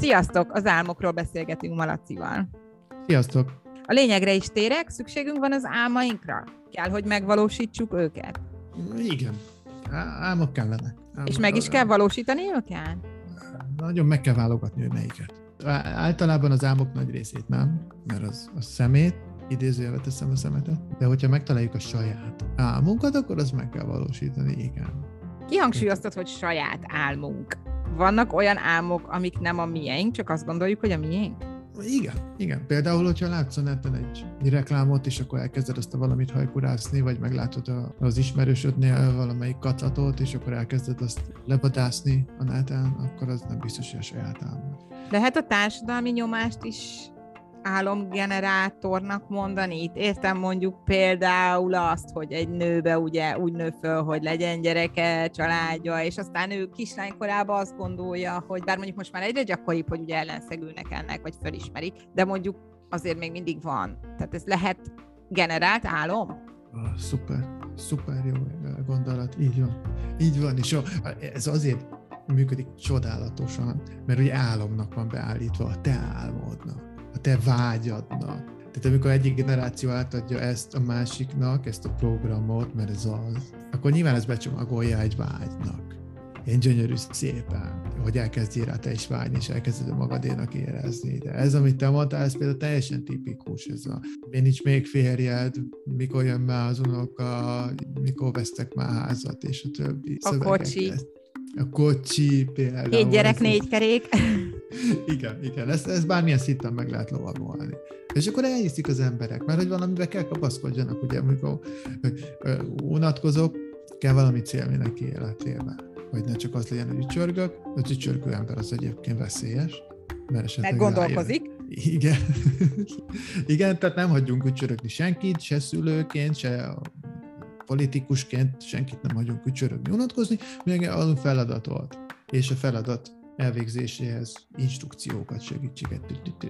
Sziasztok! Az álmokról beszélgetünk Malacival. Sziasztok! A lényegre is térek, szükségünk van az álmainkra? Kell, hogy megvalósítsuk őket? Igen. Álmok kellenek. Álmok És meg is kell valósítani őket? Nagyon meg kell válogatni, hogy melyiket. Általában az álmok nagy részét nem, mert az a szemét, idézőjelbe teszem a szemetet, de hogyha megtaláljuk a saját álmunkat, akkor az meg kell valósítani, igen. Kihangsúlyoztat, hogy saját álmunk. Vannak olyan álmok, amik nem a miénk, csak azt gondoljuk, hogy a miénk? Igen, igen. Például, hogyha látsz a neten egy, egy reklámot, és akkor elkezded azt a valamit hajkurászni, vagy meglátod a, az ismerősödnél valamelyik kacatot, és akkor elkezded azt lebadászni a neten, akkor az nem biztos, hogy a saját álmod. Lehet a társadalmi nyomást is álomgenerátornak mondani. Itt értem mondjuk például azt, hogy egy nőbe ugye úgy nő föl, hogy legyen gyereke, családja, és aztán ő kislánykorában azt gondolja, hogy bár mondjuk most már egyre gyakoribb, hogy ugye ellenszegülnek ennek, vagy fölismerik, de mondjuk azért még mindig van. Tehát ez lehet generált álom? Oh, szuper, szuper jó gondolat, így van. Így van, és ez azért működik csodálatosan, mert ugye álomnak van beállítva a te álmodnak te vágyadnak. Tehát amikor egyik generáció átadja ezt a másiknak, ezt a programot, mert ez az, akkor nyilván ez becsomagolja egy vágynak. Én gyönyörű szépen, hogy elkezdjél rá te is vágyni, és elkezded magadénak érezni. De ez, amit te mondtál, ez például teljesen tipikus. Ez a, én nincs még férjed, mikor jön már az unoka, mikor vesztek már házat, és a többi. A kocsi. Ezt, a kocsi például. Két gyerek, négy kerék. igen, igen, ezt, ezt bármilyen szinten meg lehet lovagolni. És akkor elhiszik az emberek, mert hogy valamivel kell kapaszkodjanak, ugye, amikor unatkozok, kell valami cél neki életében. Hogy ne csak az legyen, hogy ücsörgök, a ücsörgő ember az egyébként veszélyes, mert esetleg mert gondolkozik. Rájön. Igen. Igen, tehát nem hagyjunk ücsörögni senkit, se szülőként, se politikusként senkit nem hagyunk ücsörögni, unatkozni, még a feladatot. És a feladat elvégzéséhez instrukciókat, segítséget,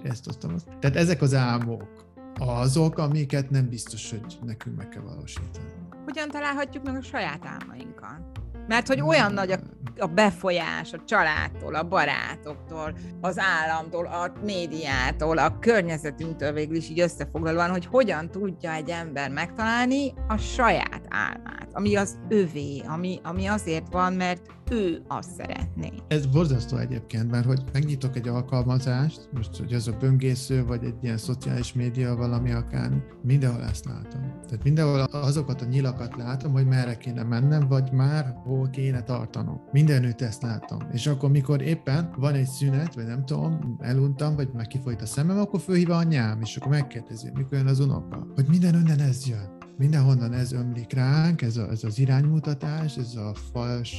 ezt azt, azt. Tehát ezek az álmok azok, amiket nem biztos, hogy nekünk meg kell valósítani. Hogyan találhatjuk meg a saját álmainkat? Mert hogy olyan nagy a, a befolyás a családtól, a barátoktól, az államtól, a médiától, a környezetünktől végül is így összefoglalóan, hogy hogyan tudja egy ember megtalálni a saját álmát, ami az övé, ami, ami azért van, mert ő azt szeretné. Ez borzasztó egyébként, mert hogy megnyitok egy alkalmazást, most hogy az a böngésző, vagy egy ilyen szociális média, valami akár, mindenhol ezt látom. Tehát mindenhol azokat a nyilakat látom, hogy merre kéne mennem, vagy már hol kéne tartanom. Mindenütt ezt látom. És akkor, mikor éppen van egy szünet, vagy nem tudom, eluntam, vagy már kifolyt a szemem, akkor fölhív anyám, és akkor megkérdezi, mikor jön az unoka. Hogy minden önnen ez jön mindenhonnan ez ömlik ránk, ez, a, ez az iránymutatás, ez a fals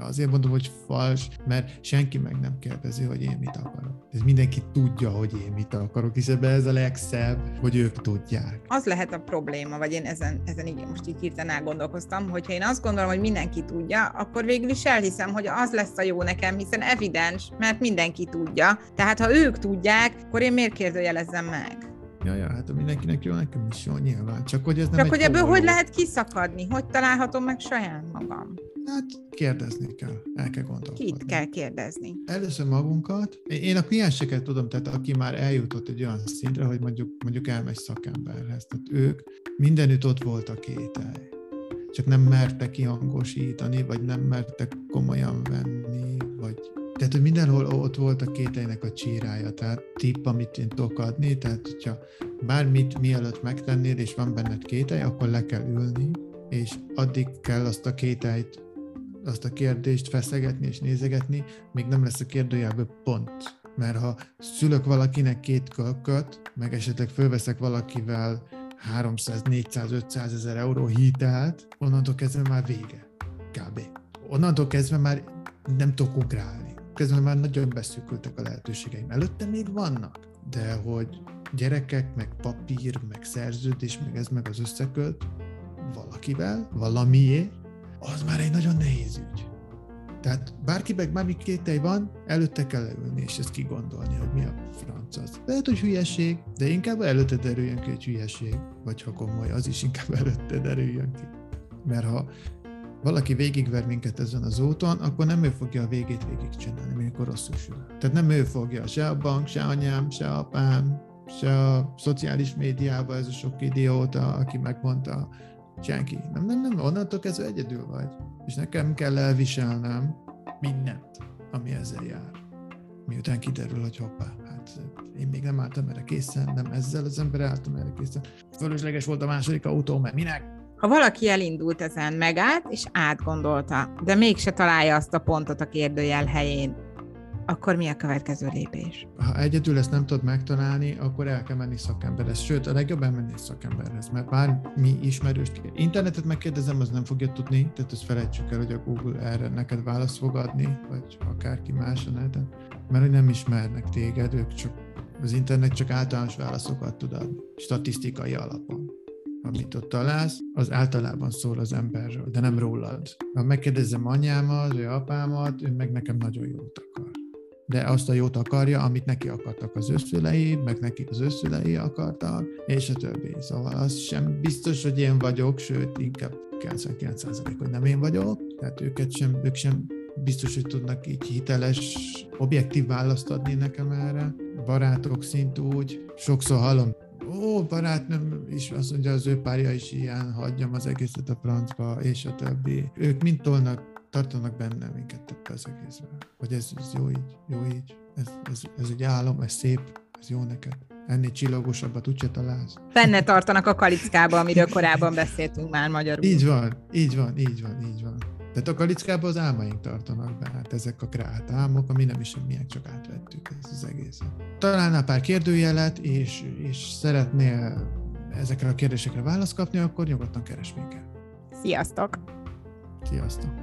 Azért mondom, hogy fals, mert senki meg nem kérdezi, hogy én mit akarok. Ez mindenki tudja, hogy én mit akarok, és ebben ez a legszebb, hogy ők tudják. Az lehet a probléma, vagy én ezen, ezen így most így hirtelen elgondolkoztam, hogyha én azt gondolom, hogy mindenki tudja, akkor végül is elhiszem, hogy az lesz a jó nekem, hiszen evidens, mert mindenki tudja. Tehát ha ők tudják, akkor én miért kérdőjelezzem meg? Ja, ja, hát mindenkinek jó, nekem is jó, nyilván. Csak hogy ez nem Csak hogy ebből hogy lehet kiszakadni? Hogy találhatom meg saját magam? Hát kérdezni kell, el kell gondolkodni. Kit kell kérdezni? Először magunkat. Én a klienseket tudom, tehát aki már eljutott egy olyan szintre, hogy mondjuk, mondjuk elmegy szakemberhez. Tehát ők mindenütt ott volt a kételj. Csak nem mertek kihangosítani, vagy nem mertek komolyan venni, vagy tehát, hogy mindenhol ott volt a kételynek a csírája, tehát tipp, amit én tudok adni, tehát hogyha bármit mielőtt megtennéd, és van benned kételj, akkor le kell ülni, és addig kell azt a kételyt azt a kérdést feszegetni és nézegetni, még nem lesz a kérdőjelből pont. Mert ha szülök valakinek két kölköt, meg esetleg fölveszek valakivel 300, 400, 500 ezer euró hitelt, onnantól kezdve már vége. Kb. Onnantól kezdve már nem tudok ugrálni. Kezdve már nagyon beszűkültek a lehetőségeim. Előtte még vannak, de hogy gyerekek, meg papír, meg szerződés, meg ez, meg az összekölt valakivel, valamiért, az már egy nagyon nehéz ügy. Tehát bárki meg bármi kételj van, előtte kell leülni, és ezt kigondolni, hogy mi a franc az. Lehet, hogy hülyeség, de inkább előtte derüljön ki, hogy hülyeség, vagy ha komoly, az is inkább előtte derüljön ki. Mert ha valaki végigver minket ezen az úton, akkor nem ő fogja a végét végigcsinálni, amikor rosszul sül. Tehát nem ő fogja, se a bank, se anyám, se apám, se a szociális médiában ez a sok idióta, aki megmondta, senki. Nem, nem, nem, onnantól kezdve egyedül vagy. És nekem kell elviselnem mindent, ami ezzel jár. Miután kiderül, hogy hoppá, hát én még nem álltam erre készen, nem ezzel az ember álltam erre készen. Fölösleges volt a második autó, mert minek? Ha valaki elindult ezen, megállt és átgondolta, de mégse találja azt a pontot a kérdőjel helyén, akkor mi a következő lépés? Ha egyedül ezt nem tudod megtalálni, akkor el kell menni szakemberhez. Sőt, a legjobb elmenni szakemberhez, mert bár mi ismerős, internetet megkérdezem, az nem fogja tudni, tehát ezt felejtsük el, hogy a Google erre neked választ fog adni, vagy akárki más a neten, mert hogy nem ismernek téged, ők csak az internet csak általános válaszokat tud adni, statisztikai alapon amit ott találsz, az általában szól az emberről, de nem rólad. Ha megkérdezem anyámat, vagy apámat, ő meg nekem nagyon jót akar. De azt a jót akarja, amit neki akartak az őszülei, meg neki az őszülei akartak, és a többi. Szóval az sem biztos, hogy én vagyok, sőt, inkább 99% hogy nem én vagyok, tehát őket sem, ők sem biztos, hogy tudnak így hiteles, objektív választ adni nekem erre. Barátok szint úgy, sokszor hallom, ó, barátnőm is azt mondja, az ő párja is ilyen, hagyjam az egészet a francba, és a többi. Ők mind tolnak, tartanak benne minket ebbe az egészbe. Hogy ez, ez jó így, jó így, ez, ez, ez egy álom, ez szép, ez jó neked. Ennél csillagosabbat úgyse találsz. Benne tartanak a kalickába, amiről korábban beszéltünk már magyarul. Így van, így van, így van, így van. Tehát a kalickában az álmaink tartanak be, hát ezek a kreált álmok, ami nem is semmiek, csak átvettük ez az egészet. Találnál pár kérdőjelet, és, és szeretnél ezekre a kérdésekre választ kapni, akkor nyugodtan keres minket. Sziasztok! Sziasztok!